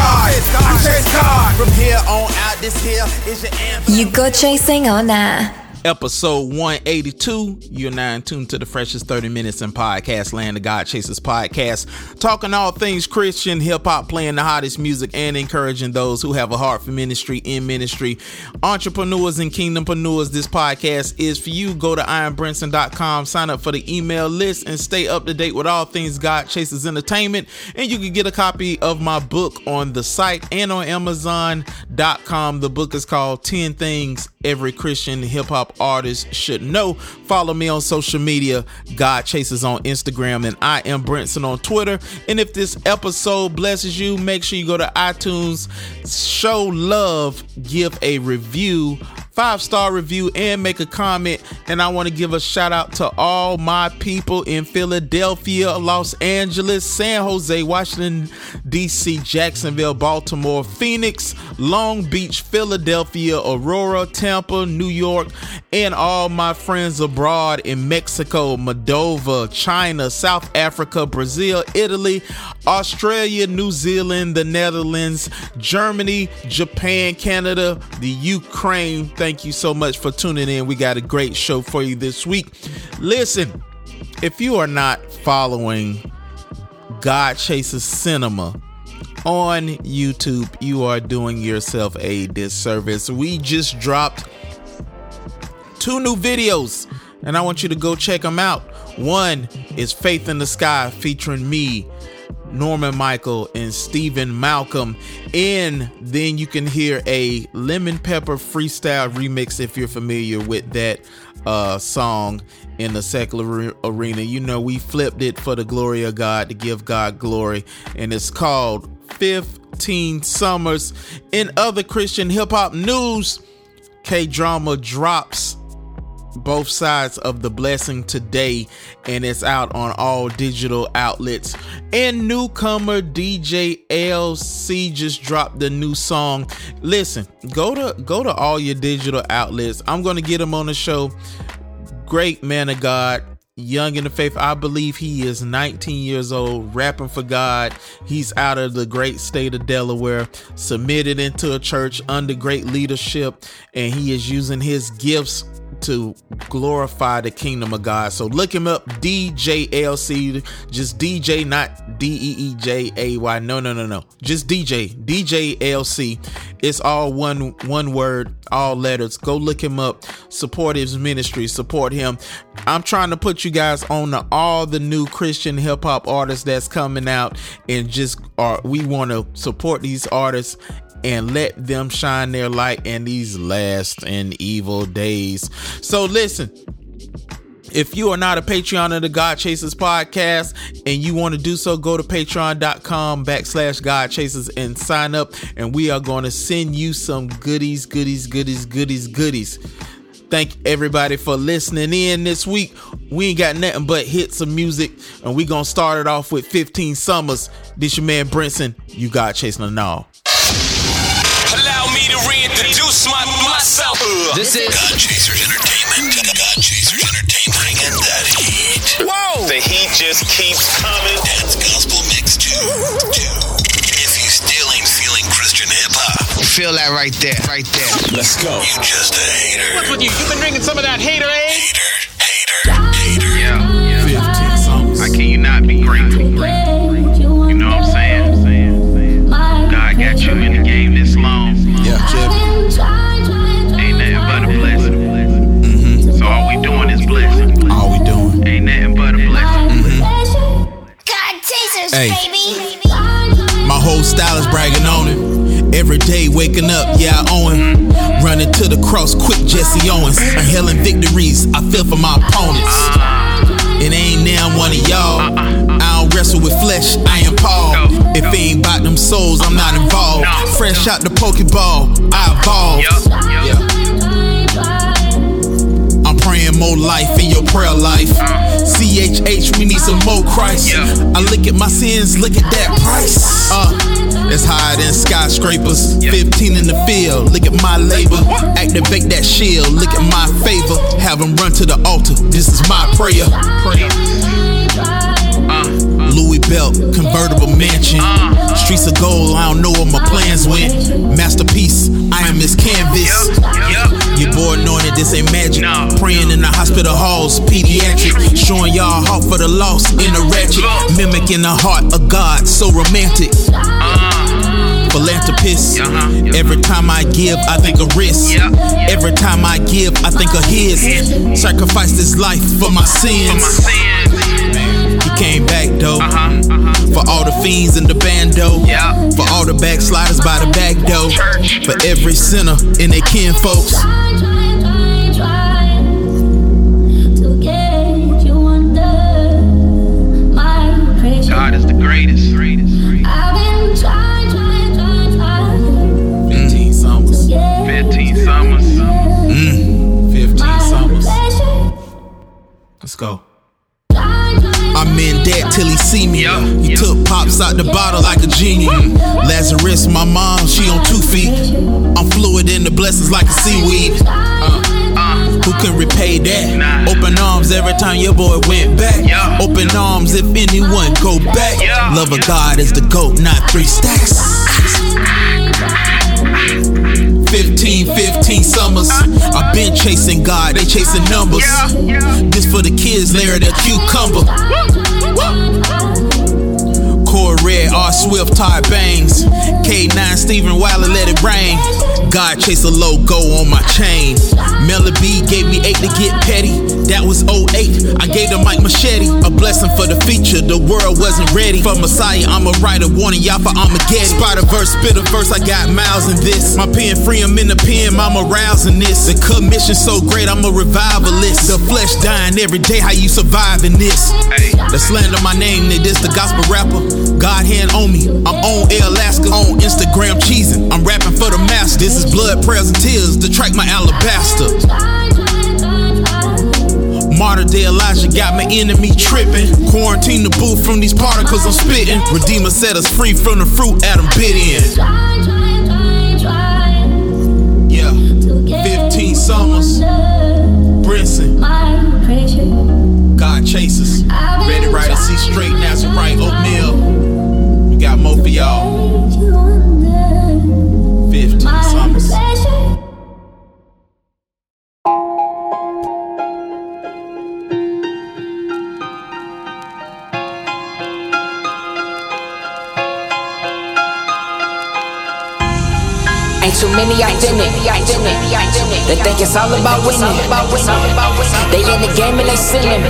God. God. From here on out, this here is your anthem. You go chasing or nah? Episode 182. You're now in tune to the freshest 30 minutes in podcast land, the God Chasers podcast, talking all things Christian, hip hop, playing the hottest music, and encouraging those who have a heart for ministry in ministry. Entrepreneurs and kingdompreneurs, this podcast is for you. Go to iambrinson.com, sign up for the email list, and stay up to date with all things God Chasers Entertainment. And you can get a copy of my book on the site and on Amazon.com. The book is called 10 Things Every Christian Hip Hop artist should know. Follow me on social media, God Chasers on Instagram, and I am Brinson on Twitter. And if this episode blesses you, make sure you go to iTunes, show love, give a review five star review and make a comment. And I want to give a shout out to all my people in Philadelphia, Los Angeles, San Jose, Washington, D.C., Jacksonville, Baltimore, Phoenix, Long Beach, Philadelphia, Aurora, Tampa, New York, and all my friends abroad in Mexico, Moldova, China, South Africa, Brazil, Italy, Australia, New Zealand, the Netherlands, Germany, Japan, Canada, the Ukraine. Thank you so much for tuning in. We got a great show for you this week. Listen, if you are not following God Chasers Cinema, on YouTube, you are doing yourself a disservice. We just dropped two new videos, and I want you to go check them out. One is Faith in the Sky featuring me, Norman Michael, and Stephen Malcolm. And then you can hear a Lemon Pepper freestyle remix if you're familiar with that uh, song in the secular arena. You know, we flipped it for the glory of God to give God glory, and it's called 15 Summers. In other Christian hip hop news, K Drama drops both sides of the blessing today and it's out on all digital outlets. And newcomer dj lc just dropped the new song. Listen go to go to all your digital outlets. I'm gonna get him on the show. Great man of god young in the faith. I believe he is 19 years old rapping for god. He's out of the great state of delaware submitted into a church under great leadership and he is using his gifts to glorify the kingdom of God. So look him up, DJLC, just DJ, not D E E J A Y. No, no, no, no. Just DJ, DJLC. It's all one one word, all letters. Go look him up. Support his ministry. Support him. I'm trying to put you guys on to all the new Christian hip hop artists that's coming out, and just are we want to support these artists and let them shine their light in these last and evil days. So listen, if you are not a Patreon of the God Chasers podcast and you want to do so, go to patreon.com backslash God Chasers and sign up. And we are going to send you some goodies, goodies, goodies, goodies, goodies. Thank everybody for listening in this week. We ain't got nothing but hits of music, and we gonna start it off with 15 Summers. This your man Brinson. You got chasing the all. Myself. This is God Chasers Entertainment. God Chasers Entertainment. Bringing that heat. Whoa! The heat just keeps coming. That's gospel mix too. If you still ain't feeling Christian hip hop, feel that right there, right there. Let's go. you just a hater. What's with you? You been drinking some of that hater eh? Hater, hater, bragging on it. Every day waking up, yeah, I own it. Running to the cross, quick Jesse Owens. Inhaling victories, I feel for my opponents. It ain't now one of y'all. I don't wrestle with flesh, I am Paul. If it ain't about them souls, I'm not involved. Fresh out the Pokeball, I evolve. Yeah. I'm praying more life in your prayer life. CHH, we need some more Christ. I look at my sins, look at that price. Uh, that's higher than skyscrapers. 15 in the field, look at my labor. Activate that shield, look at my favor. Have them run to the altar, this is my prayer. Uh, Louis Belt, convertible mansion. Streets of gold, I don't know where my plans went. Masterpiece, I am his canvas. Your boy knowing that this ain't magic. Praying in the hospital halls, pediatric. Showing y'all heart for the lost in the ratchet. Mimicking the heart of God, so romantic. Philanthropist. Uh-huh. Every time I give, I think of risk. Every time I give, I think of his. Sacrificed his life for my sins. He came back though. Uh-huh, uh-huh. For all the fiends in the bando. For all the backsliders by the back door. For every sinner and their kin folks. The bottle like a genie. Lazarus, my mom, she on two feet. I'm fluid in the blessings like a seaweed. Uh, who can repay that? Nah. Open arms every time your boy went back. Yeah. Open arms if anyone go back. Yeah. Love of God is the goat, not three stacks. 15, 15 summers. I've been chasing God, they chasing numbers. This for the kids, Larry the cucumber. Red, R Swift, Todd Bangs. K9, Stephen Wilder, let it rain. God chase a logo on my chain. Melly B gave me eight to get petty. That was 08. I gave the mic machete. A blessing for the feature. The world wasn't ready. For Messiah, I'm a writer. Warning y'all for Armageddon. Spider verse, spit a verse. I got miles in this. My pen free, I'm in the pen. Mama rousing this. The commission so great, I'm a revivalist. The flesh dying every day. How you surviving this? Hey. The slander my name, they this the gospel rapper. God hand on me. I'm on Air Alaska, on Instagram cheesing. I'm rapping for the master. This is blood, prayers, and tears to track my alabaster. Martyr day Elijah got my enemy tripping. Quarantine the booth from these particles I'm spitting. Redeemer set us free from the fruit Adam bit in. Yeah, 15 summers. Brinson, God chases. Ready, right, see straight, Nazarite, oatmeal. We got more for y'all. Many out. They think it's all about winning. They in the game and they sinning.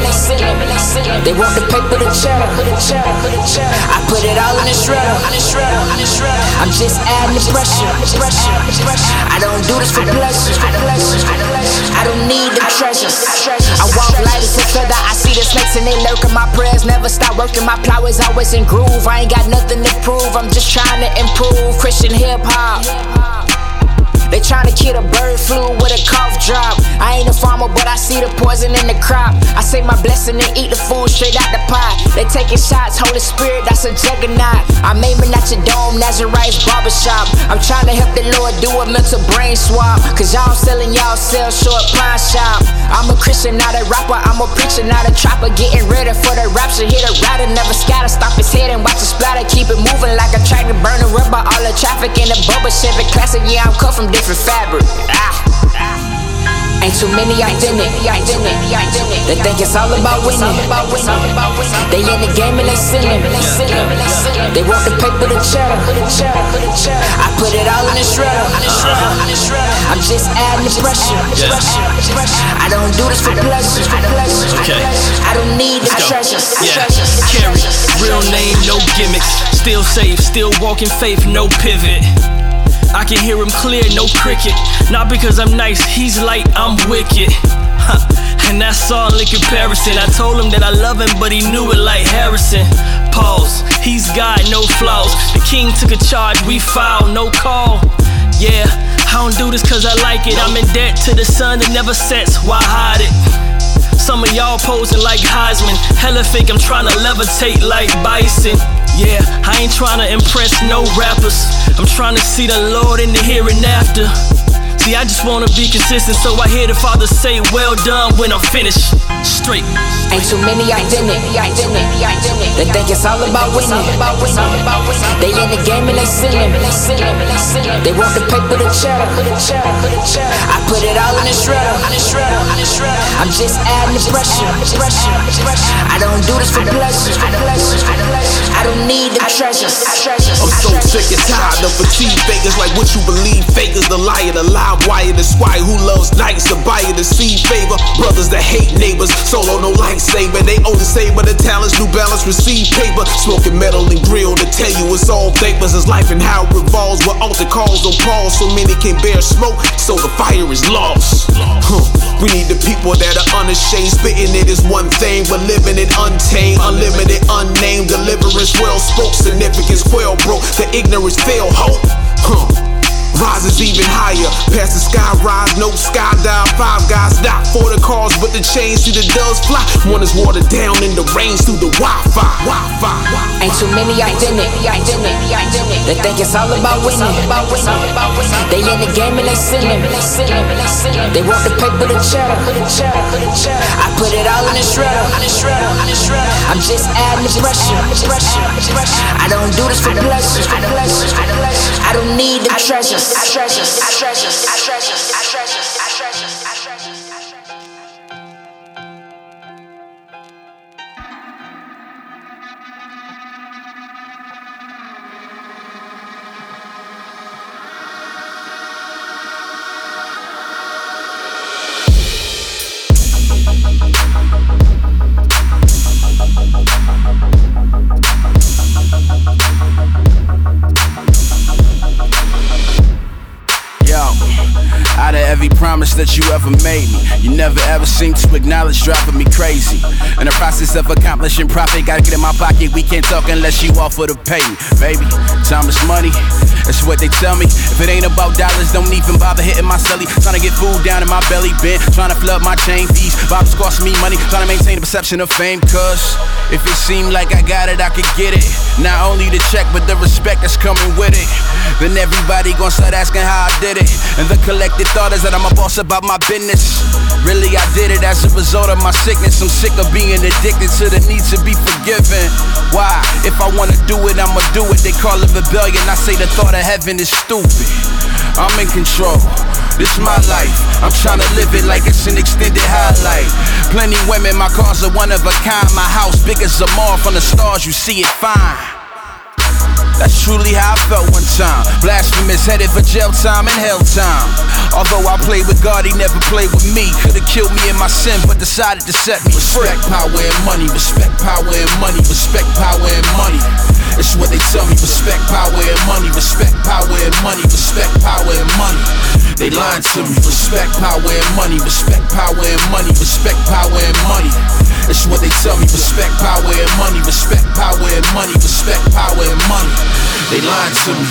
They want the paper to cheddar. I put it all in the shredder. I'm just adding the pressure. I don't do this for the pleasure. I don't need the treasures. I walk light as a feather. I see the snakes and they lurking. My prayers never stop working. My plow is always in groove. I ain't got nothing to prove. I'm just trying to improve Christian hip hop. They tryna kill a bird flu with a cough drop. I ain't a farmer, but I see the poison in the crop. I say my blessing and eat the food straight out the pot. They taking shots, Holy Spirit, that's a juggernaut. I'm aiming at your dome, Nazarite's barbershop. I'm trying to help the Lord do a mental brain swap. Cause y'all selling y'all sell short pawn shop. I'm a Christian, not a rapper. I'm a preacher, not a trapper. Getting ready for the rapture. Hit a rider, never scatter. Stop his head and watch it splatter. Keep it moving like a tractor. Burning rubber, all the traffic in the bubble. Chevy classic, yeah, I'm cut from different fabric. Ah. Ain't too many out in it. They think it's all about winning. They in the game and they sinning. They want the paper to cheddar. I put it all in the shredder. I'm just adding the pressure. I don't do this for pleasure. Okay. I don't need the treasures. Yeah, carry real name, no gimmicks. Still safe, still walking faith, no pivot. I can hear him clear, no cricket. Not because I'm nice, he's light, I'm wicked. And that's all in comparison. I told him that I love him, but he knew it like Harrison. Pause, he's God, no flaws. The king took a charge, we filed, no call. Yeah, I don't do this cause I like it. I'm in debt to the sun that never sets, why hide it? Some of y'all posing like Heisman. Hella fake, I'm trying to levitate like Bison. Yeah, I ain't trying to impress no rappers. I'm trying to see the Lord in the here and after. See, I just wanna be consistent, so I hear the Father say, Well done when I'm finished. Straight. Ain't too many identity. They think it's all about winning. They in the game and they sinning. They want the paper, the cheddar. I put it all in the shredder. I'm just adding the pressure. I don't do this for pleasure. I don't need the treasures. I'm so sick and tired of fatigue fakers like what you believe. Fakers, the liar, the lie wire, the squire who loves nights, the buyer, the see favor. Brothers that hate neighbors, solo no lightsaber. They only savor the talents, new balance, receive paper. Smoking metal and grill to tell you it's all vapors. It's life and how it revolves. With altar calls on pause, so many can bear smoke, so the fire is lost. Huh. We need the people that are unashamed. Spitting it is one thing, but living it untamed, unlimited, unnamed. Deliverance well spoke, significance well broke. The ignorance fail hope. Huh rises even higher. Past the sky rise, no skydive. Five guys not for the cars, but the chains see the doves fly. One is watered down in the rains through the Wi-Fi. Wi-Fi. Ain't too many identity. They think it's all about winning. They in the game and they sinning. They want the paper, the cheddar. I put it all in the shredder. I'm just adding the pressure. I don't do this for pleasure. I don't need the treasures, I treasures, I treasures, I treasures, I treasures, seem to acknowledge driving me crazy. In the process of accomplishing profit, gotta get in my pocket. We can't talk unless you offer to pay me, baby. Time is money, that's what they tell me. If it ain't about dollars, don't even bother hitting my celly. Trying to get food down in my belly, bent. Trying to flood my chain fees. Bob's cost me money. Trying to maintain the perception of fame, cause if it seemed like I got it, I could get it. Not only the check, but the respect that's coming with it. Then everybody gon' start asking how I did it. And the collective thought is that I'm a boss about my business. Really, I did as a result of my sickness. I'm sick of being addicted to the need to be forgiven. Why? If I wanna do it, I'ma do it. They call it rebellion. I say the thought of heaven is stupid. I'm in control. This my life. I'm tryna live it like it's an extended highlight. Plenty women, my cars are one of a kind. My house big as a mall from the stars, you see it fine. That's truly how I felt one time. Blasphemous, headed for jail time and hell time. Although I played with God, he never played with me. Could've killed me in my sin, but decided to set me free. Respect power and money, respect power and money, respect power and money. It's what they tell me. Respect power and money, respect power and money, respect power and money. They lying to me. Respect power and money, respect power and money, respect power and money. That's what they tell me. Respect power and money, respect power and money, respect power and money. They lying to me.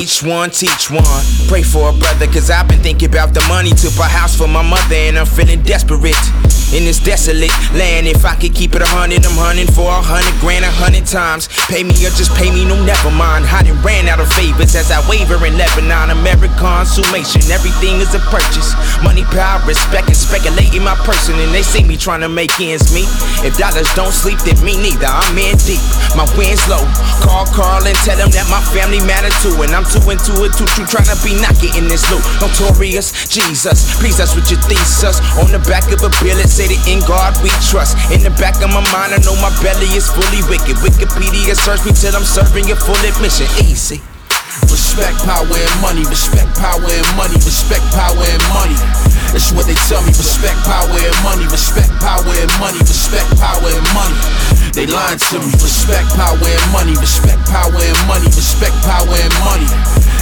Each one teach one. Pray for a brother, cause I've been thinking about the money to buy a house for my mother, and I'm feeling desperate. In this desolate land, if I could keep it a hundred, I'm hunting for a hundred grand a hundred times. Pay me or just pay me, no, never mind. I done ran out of favors as I waver in Lebanon. American consummation, everything is a purchase. Money, power, respect, and speculating my person, and they see me trying to make ends meet. If dollars don't sleep, then me neither. I'm in deep, my wind's low. Call Carl and tell him that my family matter too, and I'm too into it too true, trying to be not getting this loot. Notorious Jesus, please us with your thesis. On the back of a bill, it in God we trust. In the back of my mind, I know my belly is fully wicked. Wikipedia search me till I'm serving your full admission. Easy. Respect power and money, respect power and money, respect power and money. It's what they tell me. Respect power and money, respect power and money, respect power and money. They lying to me. Respect, power, and money. Respect, power, and money. Respect, power, and money.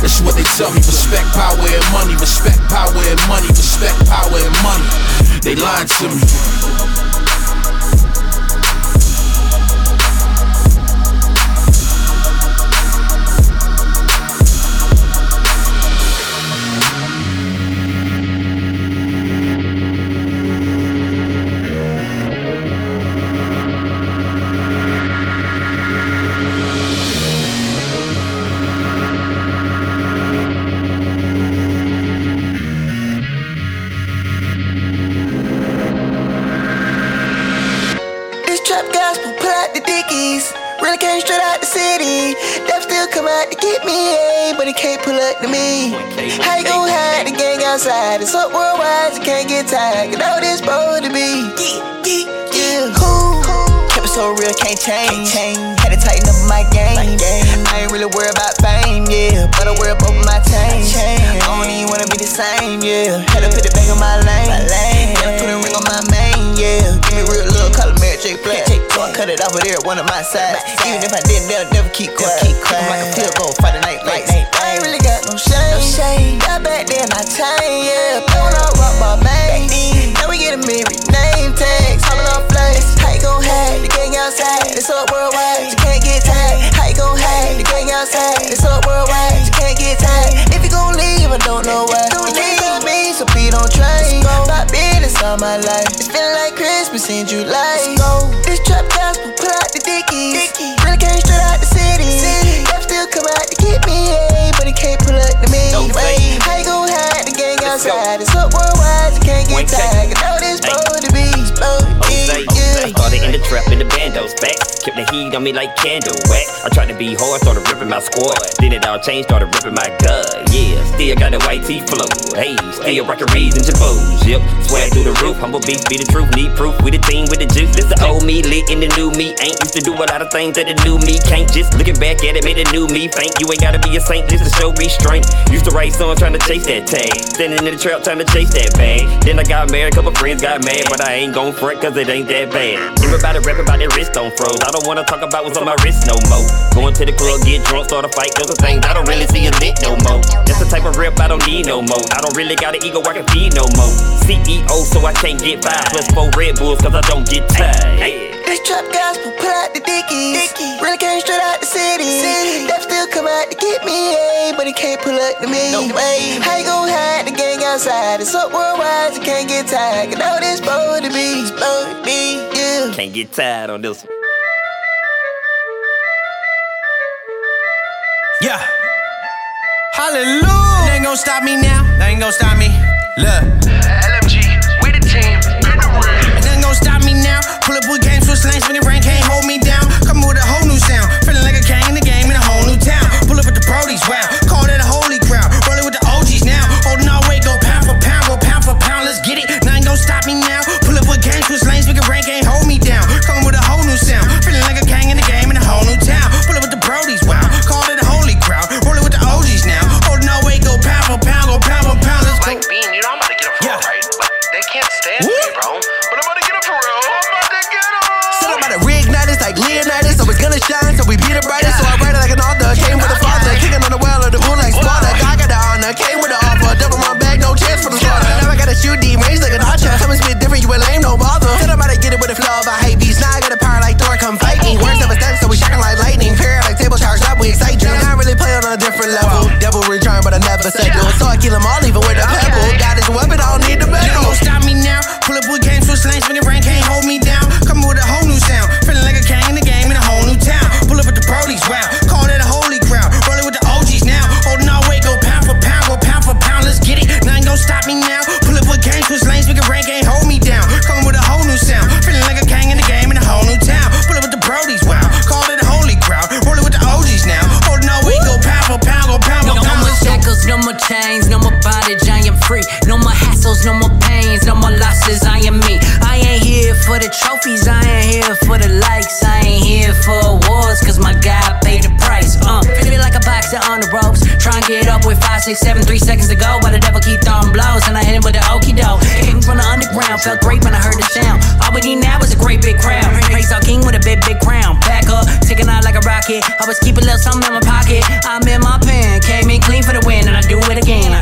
That's what they tell me. Respect, power, and money. Respect, power, and money. Respect, power, and money. They lying to me. Outside. It's up worldwide, you can't get tired. You know this supposed to be. Yeah, yeah, yeah. Cool. Kept it so real, can't change. Had to tighten up my game. I ain't really worried about fame, yeah. But I worry about my team. I don't even wanna be the same, yeah. Had to put it back on my lane. Put a ring on my main, yeah. Give me real love, call it Mary J. Black. So I cut it off of there, one of my sides. Even if I didn't, they'll never keep quiet. Keep quiet. like a field goal, the night lights. I ain't really got no shame. Got back then, I changed, yeah. Blowing up, rock my main. Now we get a married name tags. Hopping on. How you gon' have the gang outside? It's up worldwide. Trap in the bandos back. Kept the heat on me like candle wax. I tried to be hard, started ripping my squad. Then it all changed, started ripping my gut. Yeah, still got the white tee flow. Hey, still rockin' reeds and jabos. Yep, swag through the roof. Humble beast, be the truth. Need proof. We the team with the juice. This the old me lit in the new me. Ain't used to do a lot of things that the new me can't. Just looking back at it, made a new me faint. You ain't gotta be a saint just to show restraint. Used to write songs trying to chase that tag. Standing in the trap trying to chase that bag. Then I got married, a couple friends got mad, but I ain't gon' front cause it ain't that bad. Everybody rap about their wrist on froze. I don't wanna talk about what's on my wrist no more. Going to the club, get drunk, start a fight. Those are things I don't really see a lit no more. That's the type of rip I don't need no more. I don't really got an ego I can feed no more. CEO, so I can't get five. Plus four Red Bulls, cause I don't get tired. This trap gospel, pull out the dickies. Really came straight out the city. That still come out to get me, yeah, but he can't pull up to me. No way. How you gon' hide the gang outside? It's up worldwide, you can't get tired. You know this supposed to be, supposed to be, yeah. Can't get tired on this one. Yeah. Hallelujah. They ain't gon' stop me now. They ain't gon' stop me. Look. LMG, we the team. And they ain't gon' stop me now. Pull up with games, switch lanes, when the rain can't hold me down. Come with a whole new sound. Feeling like a king in the game in a whole new town. Pull up with the Brodies, wow. Trophies, I ain't here for the likes, I ain't here for awards, cause my God paid the price. Uh, feel it like a boxer on the ropes, try and get up with five, six, seven, three seconds to go, but the devil keep throwing blows, and I hit him with the okie doke. Came from the underground. Felt great when I heard the sound. All we need now is a great big crowd. Praise our king with a big, big crown. Back up, taking out like a rocket. I was keeping a little something in my pocket. I'm in my pen. Came in clean for the win, and I do it again. I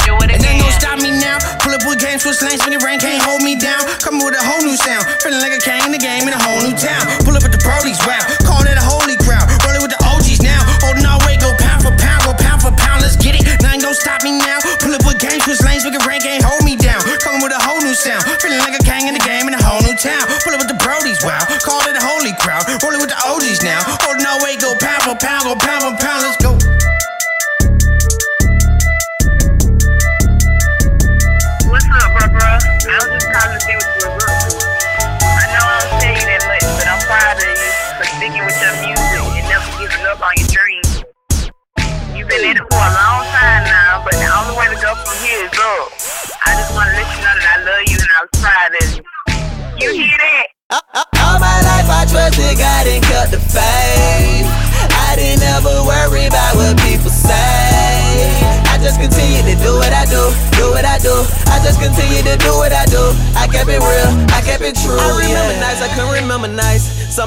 Call it a holy crowd.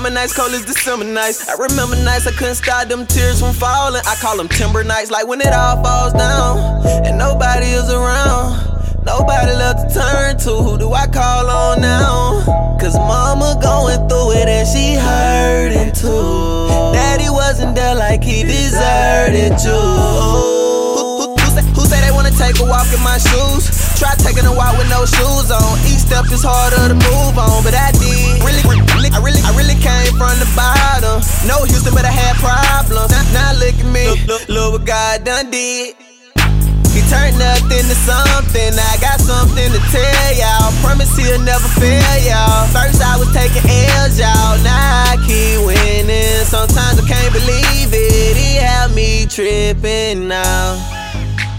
Summer nights cold as December nights. I remember nights I couldn't stop them tears from falling. I call them timber nights, like when it all falls down and nobody is around. Nobody left to turn to. Who do I call on now? Cause mama going through it and she hurting too. Daddy wasn't there like he deserted to. Taking a walk with no shoes on. Each step is harder to move on, but I did. Really, really, I really, I really came from the bottom. No Houston, but I had problems. Now, now look at me, look, look, look what God done did. He turned nothing to something. I got something to tell y'all. Promise he'll never fail y'all. First I was taking L's, y'all. Now I keep winning. Sometimes I can't believe it. He had me tripping now.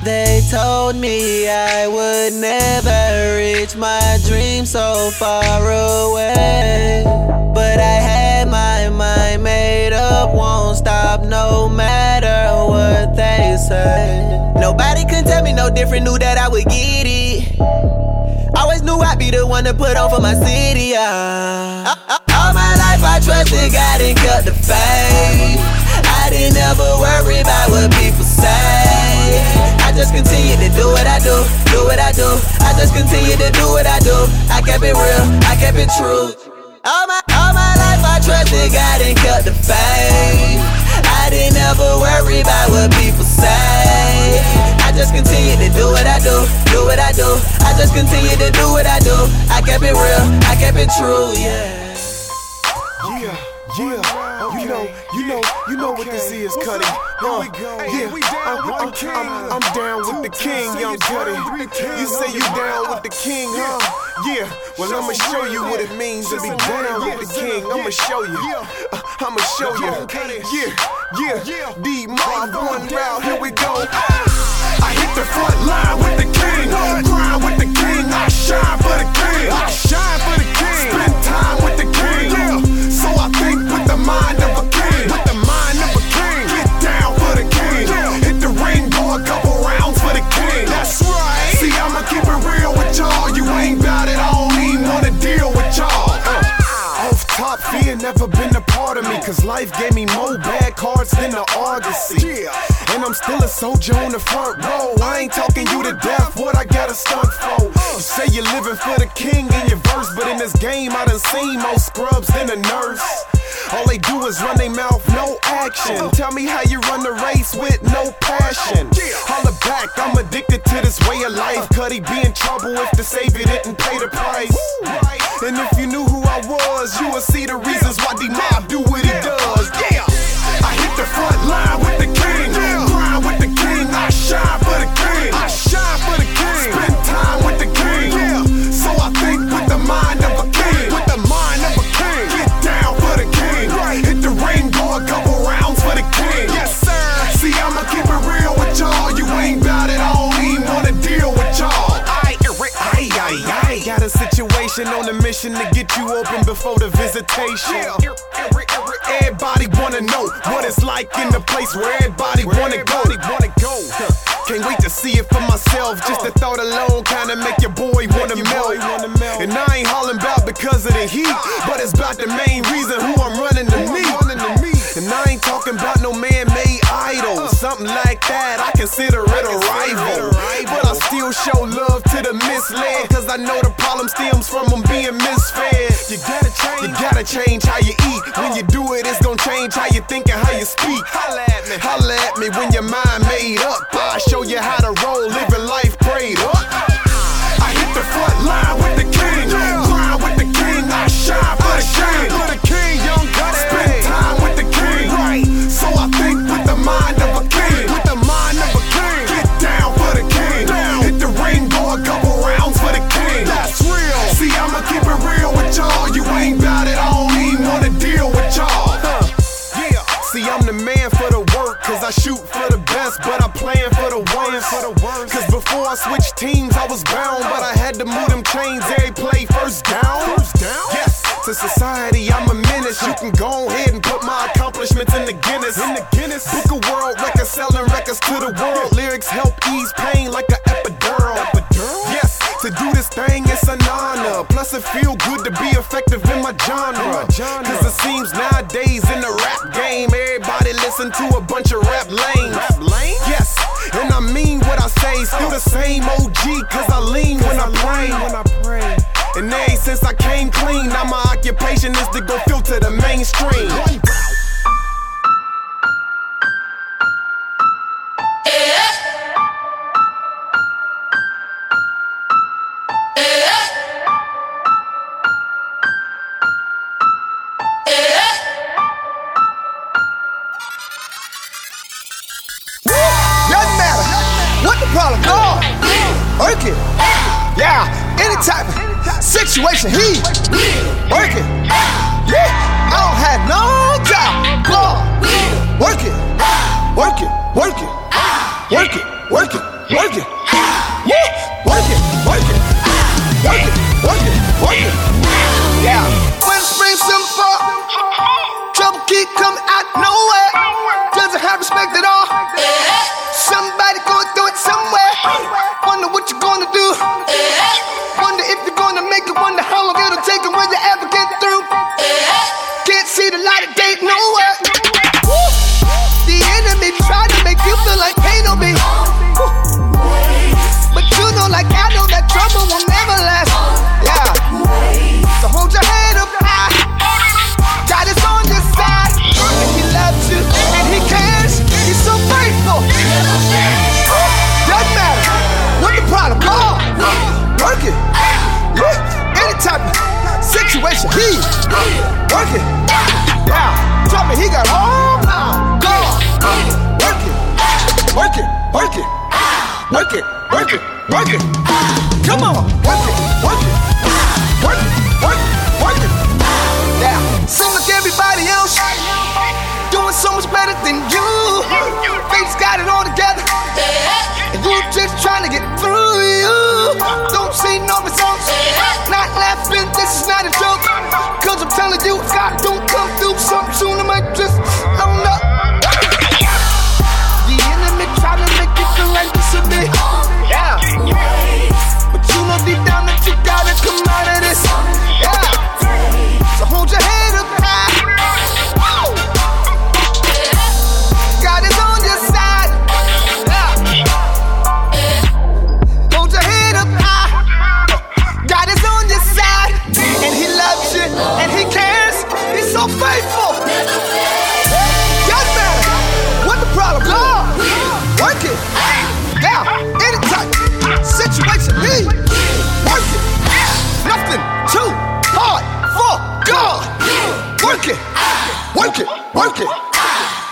They told me I would never reach my dream so far away. But I had my mind made up, won't stop no matter what they say. Nobody could tell me no different, knew that I would get it. Always knew I'd be the one to put on for my city. Yeah. All my life I trusted God and kept the faith. I didn't ever worry about what people say. I just continue to do what I do, do what I do. I just continue to do what I do. I kept it real, I kept it true. All my, all my life I trusted God and kept the faith. I didn't ever worry about what people say. I just continue to do what I do, do what I do. I just continue to do what I do. I kept it real, I kept it true, yeah. Yeah, yeah, you know, you know, you know what this is, Cuddy. Huh? Yeah, I'm, I'm, I'm, I'm down with the king, young Cuddy. You say you down with the king, huh? Yeah, well I'ma show you what it means to be down with the king. I'ma show you. Uh, I'ma show you. Yeah, yeah, yeah. D Mob one round, here we go. I hit the front line with the king. Soldier on the front row. I ain't talking you to death, what I got to stunt for. You say you're living for the king in your verse, but in this game I done seen more scrubs than a nurse. All they do is run their mouth, no action. Tell me how you run the race with no passion. Holla back, I'm addicted to this way of life. Could be in trouble if the savior didn't pay the price? And if you knew who I was, you would see the reasons why D-Mob do what he does. Yeah, I hit the front line with the to get you open before the visitation. Everybody wanna know what it's like in the place where everybody wanna go. Wanna go. Can't wait to see it for myself. Just the thought alone kinda make your boy wanna melt. And I ain't hollering about because of the heat, but it's about the main reason who I'm running to meet. And I ain't talking about no man-made idol, something like that. I consider it a rival, but still show love to the misled, cause I know the problem stems from them being misfed. You gotta change, you gotta change how you eat. When you do it, it's gonna change how you think and how you speak. Holla at me, holla at me when your mind made up. I show you how to roll, living life prayed up. I hit the front line with the king, grind with the king. I shine for the king, for the king, young Spend time with the king, right? So I think with the mind I shoot for the best, but I plan for the worst. Cause before I switched teams, I was bound, but I had to move them chains every play first down. Yes, to society, I'm a menace. You can go ahead and put my accomplishments in the Guinness. In the Guinness. Book a world record, selling records to the world. Lyrics help ease pain like an epidural. Epidural? Yes, to do this thing, it's an honor. Plus, it feel good to be effective in my genre. Cause it seems nowadays in the rap game, everybody listen to a bunch of Still the same OG, cause I lean when I pray. And ever since I came clean, now my occupation is to go filter the mainstream. Type of situation, he work it. Yeah, I don't have no. God, work it, work it, work it, work it, work it, work it. Yeah, work it, work it, work it, work it, work it. Yeah, when spring some fall, trouble keep coming out nowhere. You. They just got it all together. And you just trying to get through you. Don't see no results. Not laughing, this is not a joke. Cause I'm telling you, if God don't come through something soon, I might just,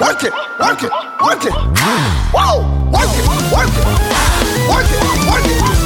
Work it, work it, work it. Whoa, work it, work it, work it, work it,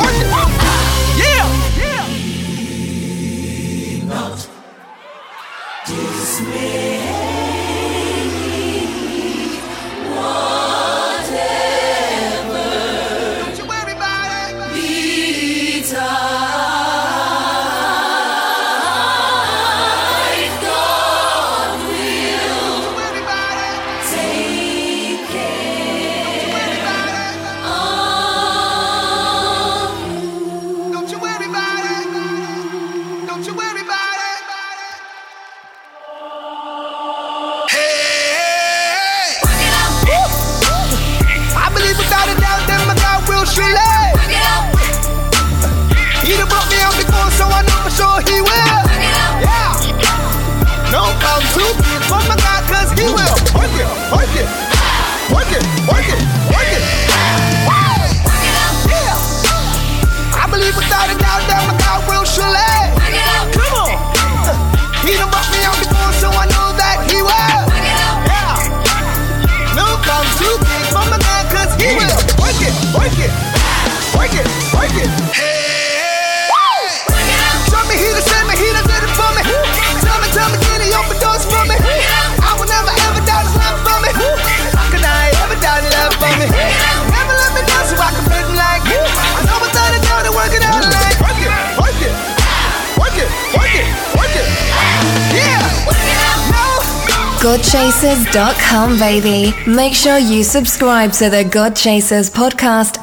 Work it. godchasers.com, baby. Make sure you subscribe to the God Chasers podcast